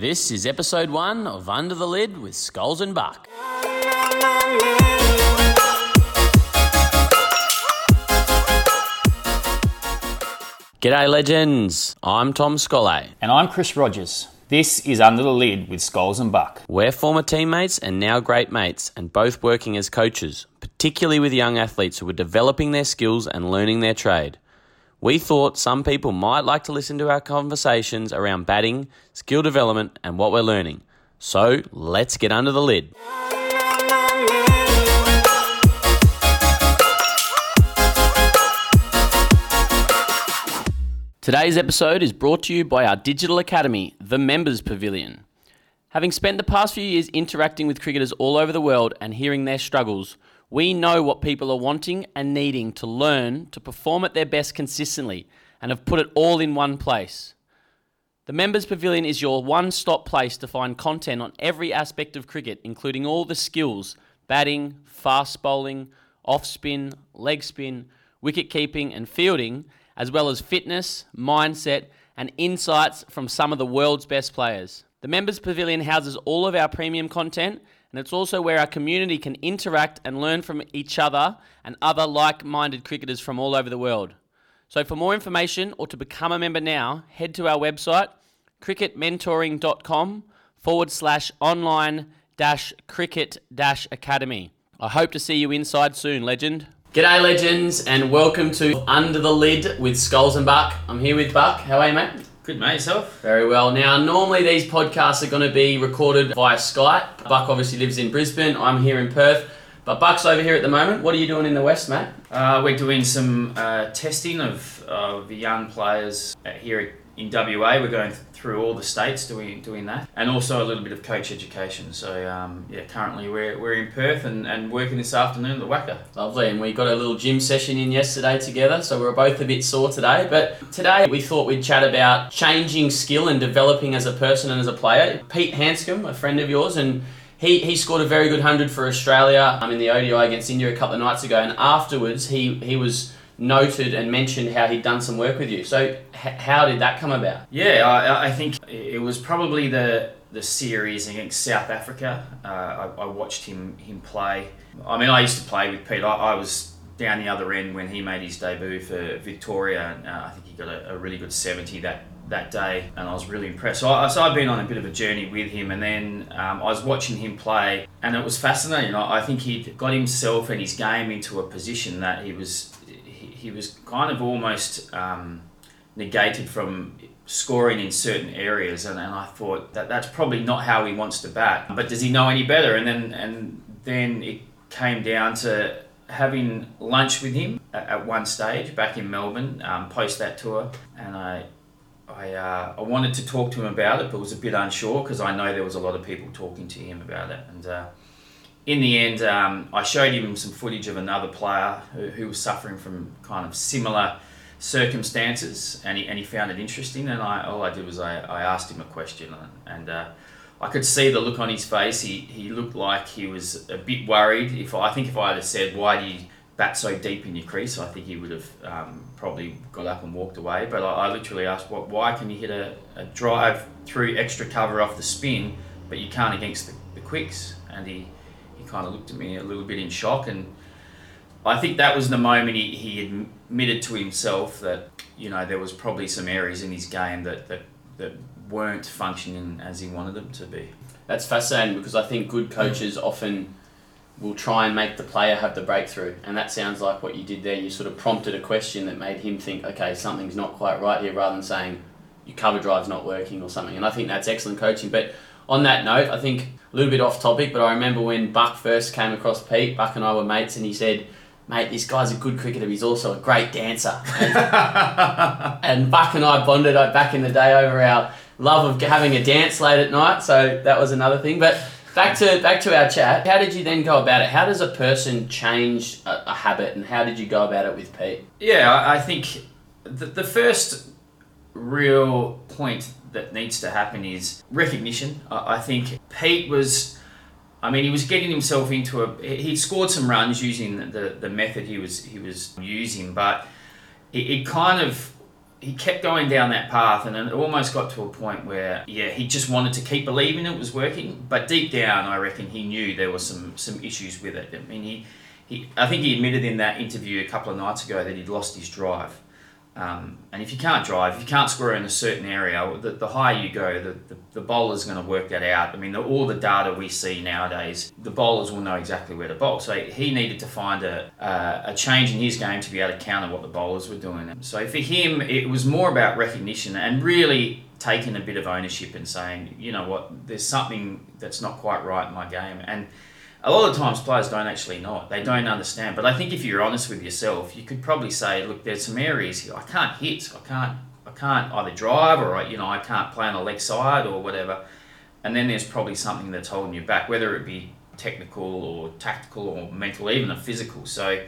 This is episode one of Under the Lid with Skulls and Buck. G'day, legends. I'm Tom Scollay. And I'm Chris Rogers. This is Under the Lid with Skulls and Buck. We're former teammates and now great mates, and both working as coaches, particularly with young athletes who are developing their skills and learning their trade. We thought some people might like to listen to our conversations around batting, skill development, and what we're learning. So let's get under the lid. Today's episode is brought to you by our digital academy, the Members Pavilion. Having spent the past few years interacting with cricketers all over the world and hearing their struggles, we know what people are wanting and needing to learn to perform at their best consistently and have put it all in one place. The Members Pavilion is your one stop place to find content on every aspect of cricket, including all the skills batting, fast bowling, off spin, leg spin, wicket keeping, and fielding as well as fitness, mindset, and insights from some of the world's best players. The Members Pavilion houses all of our premium content, and it's also where our community can interact and learn from each other and other like minded cricketers from all over the world. So, for more information or to become a member now, head to our website, cricketmentoring.com forward slash online dash cricket dash academy. I hope to see you inside soon, legend. G'day, legends, and welcome to Under the Lid with Skulls and Buck. I'm here with Buck. How are you, mate? Good, mate. Yourself? Very well. Now, normally these podcasts are going to be recorded via Skype. Buck obviously lives in Brisbane. I'm here in Perth. But Buck's over here at the moment. What are you doing in the West, mate? Uh, we're doing some uh, testing of, of the young players here in WA. We're going through all the states doing doing that, and also a little bit of coach education. So um, yeah, currently we're, we're in Perth and, and working this afternoon at the WACA. Lovely, and we got a little gym session in yesterday together, so we're both a bit sore today. But today we thought we'd chat about changing skill and developing as a person and as a player. Pete Handscomb, a friend of yours, and he, he scored a very good hundred for Australia um, in the ODI against India a couple of nights ago, and afterwards he he was noted and mentioned how he'd done some work with you. So, h- how did that come about? Yeah, I, I think it was probably the the series against South Africa. Uh, I, I, watched him him play. I mean, I used to play with Pete. I, I was down the other end when he made his debut for Victoria. Uh, I think he got a, a, really good 70 that, that day, and I was really impressed. So, I, so I've been on a bit of a journey with him, and then um, I was watching him play, and it was fascinating. I, I think he got himself and his game into a position that he was he was kind of almost um, negated from scoring in certain areas, and, and I thought that that's probably not how he wants to bat. But does he know any better? And then and then it came down to having lunch with him at, at one stage back in Melbourne um, post that tour, and I. I, uh, I wanted to talk to him about it, but was a bit unsure because I know there was a lot of people talking to him about it. And uh, in the end, um, I showed him some footage of another player who, who, was suffering from kind of similar circumstances, and he, and he found it interesting. And I, all I did was I, I asked him a question, and uh, I could see the look on his face. He, he looked like he was a bit worried. If I think if I had said, "Why do you bat so deep in your crease?" I think he would have um, probably got up and walked away. But I, I literally asked, "What? Why can you hit a, a drive through extra cover off the spin, but you can't against the, the quicks?" And he kind of looked at me a little bit in shock. And I think that was the moment he, he admitted to himself that, you know, there was probably some areas in his game that, that, that weren't functioning as he wanted them to be. That's fascinating because I think good coaches often will try and make the player have the breakthrough. And that sounds like what you did there. You sort of prompted a question that made him think, okay, something's not quite right here, rather than saying, your cover drive's not working or something. And I think that's excellent coaching. But on that note, I think a little bit off topic, but I remember when Buck first came across Pete, Buck and I were mates, and he said, Mate, this guy's a good cricketer, he's also a great dancer. And, and Buck and I bonded back in the day over our love of having a dance late at night, so that was another thing. But back to back to our chat. How did you then go about it? How does a person change a, a habit, and how did you go about it with Pete? Yeah, I, I think the, the first real point that needs to happen is recognition. I think Pete was, I mean, he was getting himself into a. He'd scored some runs using the, the method he was he was using, but it, it kind of he kept going down that path, and it almost got to a point where, yeah, he just wanted to keep believing it was working. But deep down, I reckon he knew there were some some issues with it. I mean, he, he I think he admitted in that interview a couple of nights ago that he'd lost his drive. Um, and if you can't drive, if you can't score in a certain area, the, the higher you go, the, the, the bowler's going to work that out. I mean, the, all the data we see nowadays, the bowlers will know exactly where to bowl. So he needed to find a, uh, a change in his game to be able to counter what the bowlers were doing. So for him, it was more about recognition and really taking a bit of ownership and saying, you know what, there's something that's not quite right in my game. And a lot of times players don't actually know it. They don't understand. But I think if you're honest with yourself, you could probably say, look, there's some areas here I can't hit. I can't. I can't either drive or you know I can't play on the leg side or whatever. And then there's probably something that's holding you back, whether it be technical or tactical or mental, even a physical. So,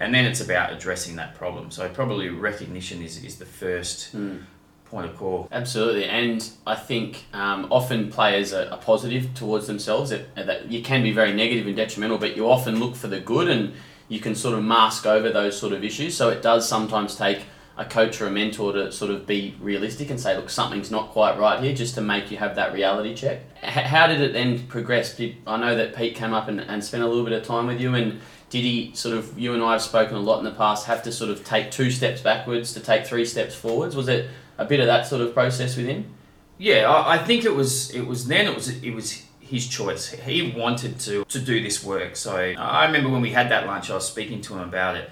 and then it's about addressing that problem. So probably recognition is, is the first Mm. Point of call. Absolutely, and I think um, often players are, are positive towards themselves. That, that you can be very negative and detrimental, but you often look for the good, and you can sort of mask over those sort of issues. So it does sometimes take a coach or a mentor to sort of be realistic and say, look, something's not quite right here, just to make you have that reality check. H- how did it then progress? Did I know that Pete came up and, and spent a little bit of time with you, and did he sort of you and I have spoken a lot in the past have to sort of take two steps backwards to take three steps forwards? Was it a bit of that sort of process with him? Yeah, I, I think it was. It was then. It was. It was his choice. He wanted to to do this work. So I remember when we had that lunch, I was speaking to him about it,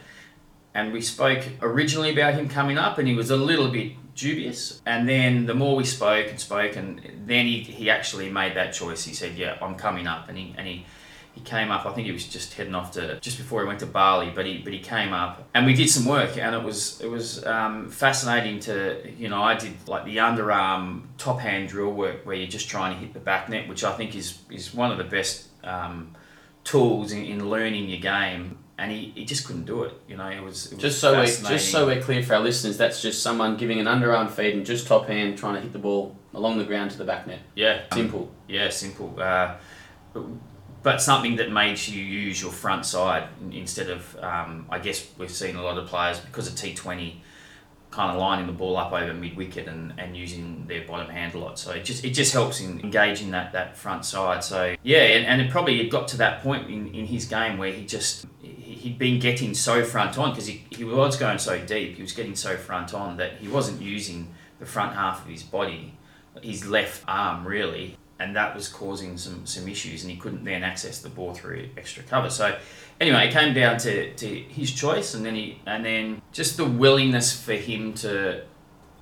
and we spoke originally about him coming up, and he was a little bit dubious. And then the more we spoke and spoke, and then he, he actually made that choice. He said, "Yeah, I'm coming up," and he and he. He came up. I think he was just heading off to just before he went to Bali, but he but he came up and we did some work, and it was it was um, fascinating to you know I did like the underarm top hand drill work where you're just trying to hit the back net, which I think is is one of the best um, tools in, in learning your game. And he, he just couldn't do it. You know, it was, it was Just so we just so we're clear for our listeners, that's just someone giving an underarm feed and just top hand trying to hit the ball along the ground to the back net. yeah Simple. Yeah, simple. Uh, but, something that makes you use your front side instead of, um, I guess we've seen a lot of players because of T20 kind of lining the ball up over mid wicket and, and using their bottom hand a lot. So it just it just helps in engaging that, that front side. So yeah, and, and it probably it got to that point in, in his game where he just he'd been getting so front on because he, he was going so deep. He was getting so front on that he wasn't using the front half of his body, his left arm really, and that was causing some some issues. And he couldn't then access the ball through extra cover. So anyway, it came down to, to his choice, and then he and then just the willingness for him to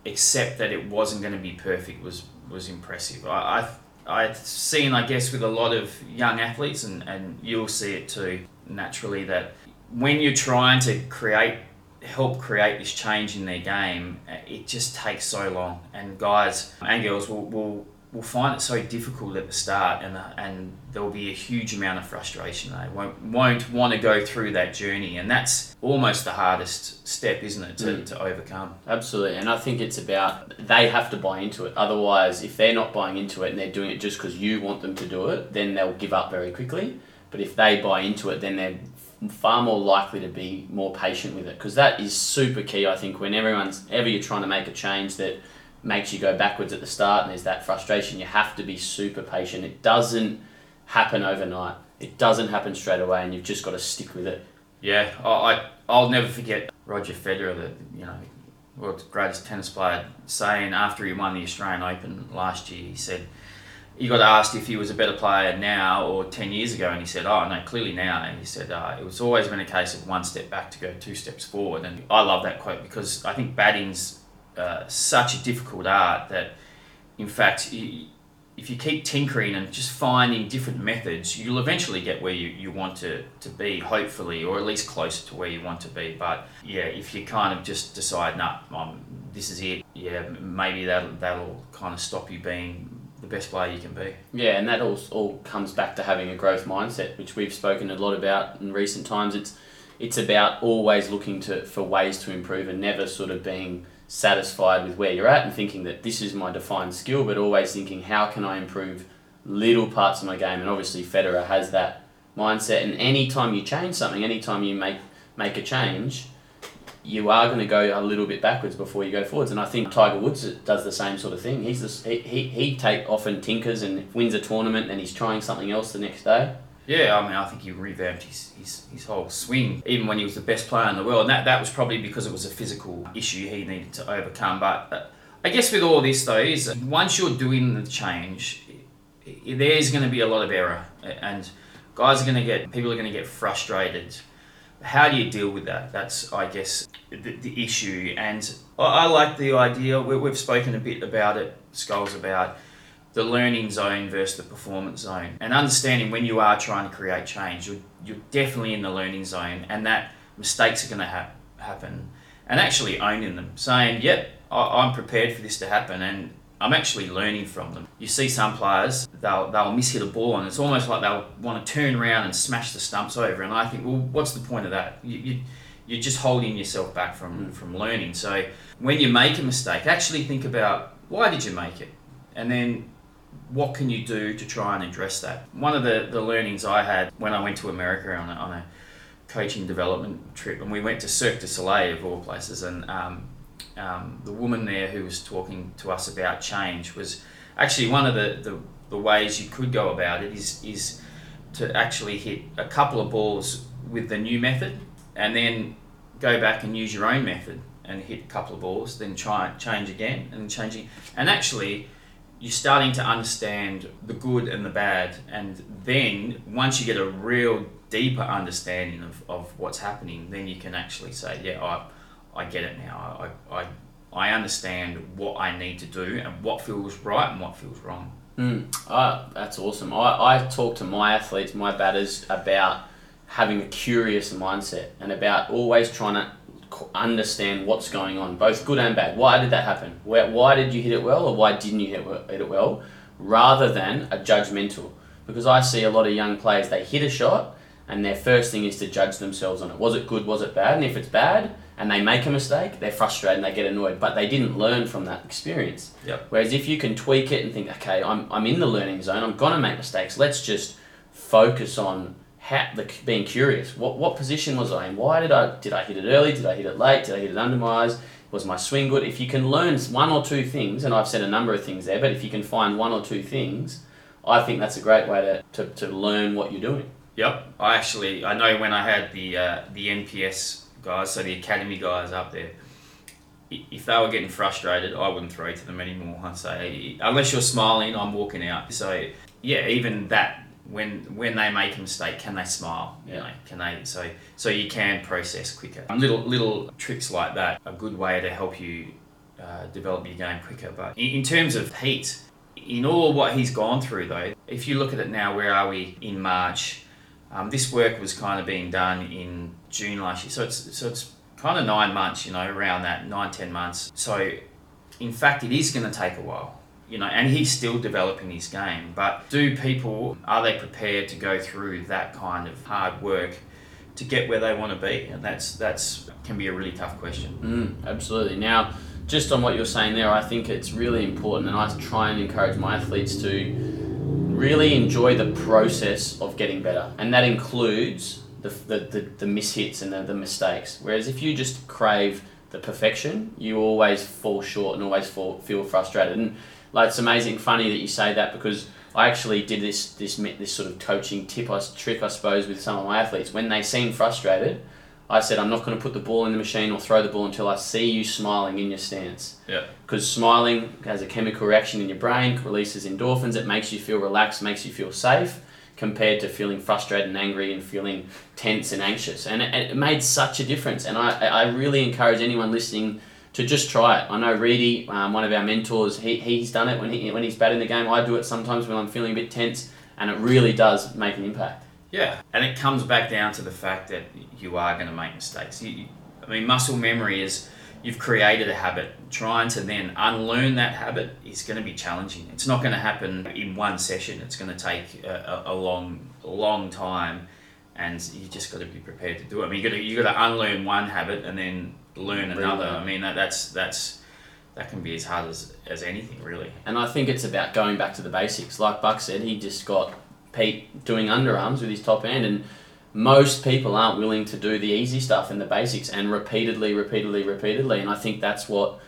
accept that it wasn't going to be perfect was was impressive. I, I I've seen, I guess, with a lot of young athletes, and, and you'll see it too naturally that when you're trying to create help create this change in their game, it just takes so long, and guys and girls will, will will find it so difficult at the start, and and there will be a huge amount of frustration. They won't won't want to go through that journey, and that's almost the hardest step, isn't it, to, Mm. to overcome? Absolutely, and I think it's about they have to buy into it. Otherwise, if they're not buying into it and they're doing it just because you want them to do it, then they'll give up very quickly. But if they buy into it, then they're far more likely to be more patient with it because that is super key. I think when everyone's ever you're trying to make a change that makes you go backwards at the start and there's that frustration, you have to be super patient. It doesn't happen overnight. It doesn't happen straight away, and you've just got to stick with it. Yeah, I, I'll never forget Roger Federer, the you know world's greatest tennis player, saying after he won the Australian Open last year, he said he got asked if he was a better player now or ten years ago, and he said, "Oh no, clearly now." And he said, uh, "It was always been a case of one step back to go two steps forward." And I love that quote because I think batting's uh, such a difficult art that, in fact. If you keep tinkering and just finding different methods, you'll eventually get where you, you want to, to be, hopefully, or at least closer to where you want to be. But yeah, if you kind of just decide, nah, um, this is it, yeah, maybe that'll, that'll kind of stop you being the best player you can be. Yeah, and that all, all comes back to having a growth mindset, which we've spoken a lot about in recent times. It's it's about always looking to for ways to improve and never sort of being satisfied with where you're at and thinking that this is my defined skill, but always thinking how can I improve little parts of my game. And obviously Federer has that mindset. And anytime you change something, anytime you make make a change, you are going to go a little bit backwards before you go forwards. And I think Tiger Woods does the same sort of thing. He's this, he, he, he take often tinkers and wins a tournament and he's trying something else the next day. Yeah, I mean, I think he revamped his, his, his whole swing, even when he was the best player in the world. And that, that was probably because it was a physical issue he needed to overcome. But uh, I guess with all this, though, is once you're doing the change, there's going to be a lot of error. And guys are going to get, people are going to get frustrated how do you deal with that? That's, I guess, the, the issue. And I, I like the idea, we, we've spoken a bit about it, Skulls, about the learning zone versus the performance zone. And understanding when you are trying to create change, you're, you're definitely in the learning zone and that mistakes are going to ha- happen. And actually owning them, saying, yep, I, I'm prepared for this to happen. And I'm actually learning from them. You see some players, they'll, they'll miss hit a ball and it's almost like they'll want to turn around and smash the stumps over. And I think, well, what's the point of that? You, you, you're just holding yourself back from, mm. from learning. So when you make a mistake, actually think about why did you make it? And then what can you do to try and address that? One of the, the learnings I had when I went to America on a, on a coaching development trip, and we went to Cirque du Soleil of all places, and um, um, the woman there who was talking to us about change was actually one of the, the, the ways you could go about it is, is to actually hit a couple of balls with the new method and then go back and use your own method and hit a couple of balls, then try change again and changing. And actually, you're starting to understand the good and the bad. And then once you get a real deeper understanding of, of what's happening, then you can actually say, yeah, I, I get it now. I, I, I understand what I need to do and what feels right and what feels wrong. Mm. Oh, that's awesome. I, I talk to my athletes, my batters, about having a curious mindset and about always trying to understand what's going on, both good and bad. Why did that happen? Where, why did you hit it well or why didn't you hit, hit it well? Rather than a judgmental. Because I see a lot of young players, they hit a shot and their first thing is to judge themselves on it. Was it good? Was it bad? And if it's bad, and they make a mistake, they're frustrated and they get annoyed, but they didn't learn from that experience. Yep. Whereas if you can tweak it and think, okay, I'm, I'm in the learning zone, I'm gonna make mistakes. Let's just focus on how, the, being curious. What what position was I in? Why did I did I hit it early? Did I hit it late? Did I hit it under my eyes? Was my swing good? If you can learn one or two things, and I've said a number of things there, but if you can find one or two things, I think that's a great way to, to, to learn what you're doing. Yep, I actually I know when I had the uh, the NPS guys, so the academy guys up there, if they were getting frustrated, I wouldn't throw it to them anymore. I'd say, unless you're smiling, I'm walking out. So yeah, even that when when they make a mistake, can they smile? You know, can they? So so you can process quicker. Little little tricks like that, a good way to help you uh, develop your game quicker. But in, in terms of Pete, in all what he's gone through though, if you look at it now, where are we in March? Um, this work was kind of being done in June last year, so it's so it's kind of nine months, you know, around that nine ten months. So, in fact, it is going to take a while, you know, and he's still developing his game. But do people are they prepared to go through that kind of hard work to get where they want to be? And that's that's can be a really tough question. Mm, absolutely. Now, just on what you're saying there, I think it's really important, and I try and encourage my athletes to really enjoy the process of getting better, and that includes the, the, the, the mishits and the, the mistakes. Whereas if you just crave the perfection, you always fall short and always fall, feel frustrated. And like it's amazing, funny that you say that because I actually did this this this sort of coaching tip, I, trick, I suppose, with some of my athletes when they seem frustrated. I said, I'm not going to put the ball in the machine or throw the ball until I see you smiling in your stance. Yeah. Because smiling has a chemical reaction in your brain, releases endorphins, it makes you feel relaxed, makes you feel safe, compared to feeling frustrated and angry and feeling tense and anxious. And it, it made such a difference. And I, I really encourage anyone listening to just try it. I know Reedy, um, one of our mentors, he, he's done it when, he, when he's batting the game. I do it sometimes when I'm feeling a bit tense, and it really does make an impact. Yeah, and it comes back down to the fact that you are going to make mistakes. You, I mean, muscle memory is you've created a habit. Trying to then unlearn that habit is going to be challenging. It's not going to happen in one session. It's going to take a, a, long, long time, and you just got to be prepared to do it. I mean, you got to you got to unlearn one habit and then learn another. I mean, that, that's that's that can be as hard as, as anything really. And I think it's about going back to the basics. Like Buck said, he just got Pete doing underarms with his top end, and most people aren't willing to do the easy stuff and the basics and repeatedly, repeatedly, repeatedly. And I think that's what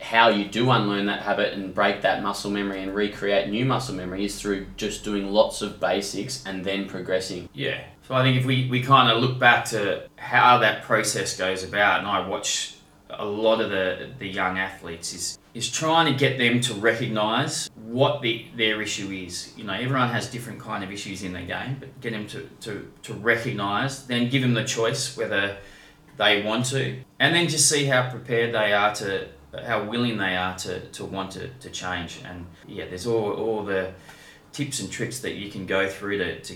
how you do unlearn that habit and break that muscle memory and recreate new muscle memory is through just doing lots of basics and then progressing. Yeah. So I think if we, we kind of look back to how that process goes about, and I watch a lot of the, the young athletes, is is trying to get them to recognise what the, their issue is. You know, everyone has different kind of issues in their game, but get them to, to, to recognise, then give them the choice whether they want to, and then just see how prepared they are to, how willing they are to, to want to, to change. And yeah, there's all, all the tips and tricks that you can go through to, to,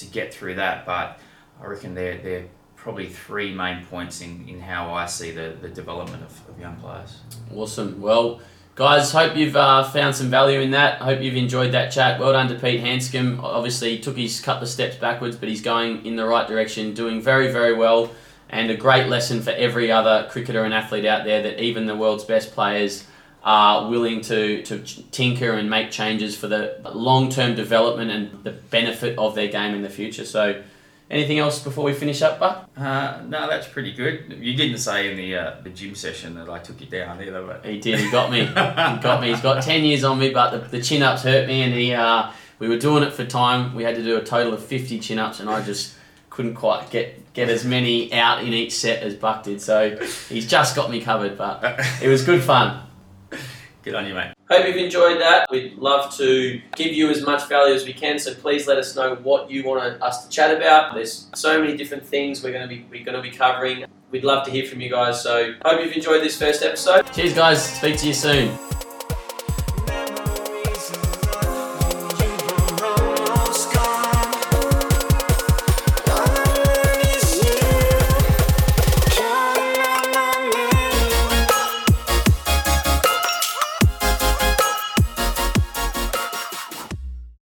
to get through that, but I reckon they're, they're probably three main points in, in how I see the, the development of, of young players. Awesome. Well, guys, hope you've uh, found some value in that. Hope you've enjoyed that chat. Well done to Pete Handscomb. Obviously, he took his couple of steps backwards, but he's going in the right direction, doing very, very well, and a great lesson for every other cricketer and athlete out there that even the world's best players are willing to, to tinker and make changes for the long term development and the benefit of their game in the future. So, Anything else before we finish up, Buck? Uh, no, that's pretty good. You didn't say in the uh, the gym session that I took you down either, but he did. He got me. he got me. He's got ten years on me, but the, the chin ups hurt me, and he uh, we were doing it for time. We had to do a total of fifty chin ups, and I just couldn't quite get get as many out in each set as Buck did. So he's just got me covered, but it was good fun. Good on you, mate. Hope you've enjoyed that. We'd love to give you as much value as we can, so please let us know what you want us to chat about. There's so many different things we're going to be we're going to be covering. We'd love to hear from you guys. So hope you've enjoyed this first episode. Cheers, guys. Speak to you soon.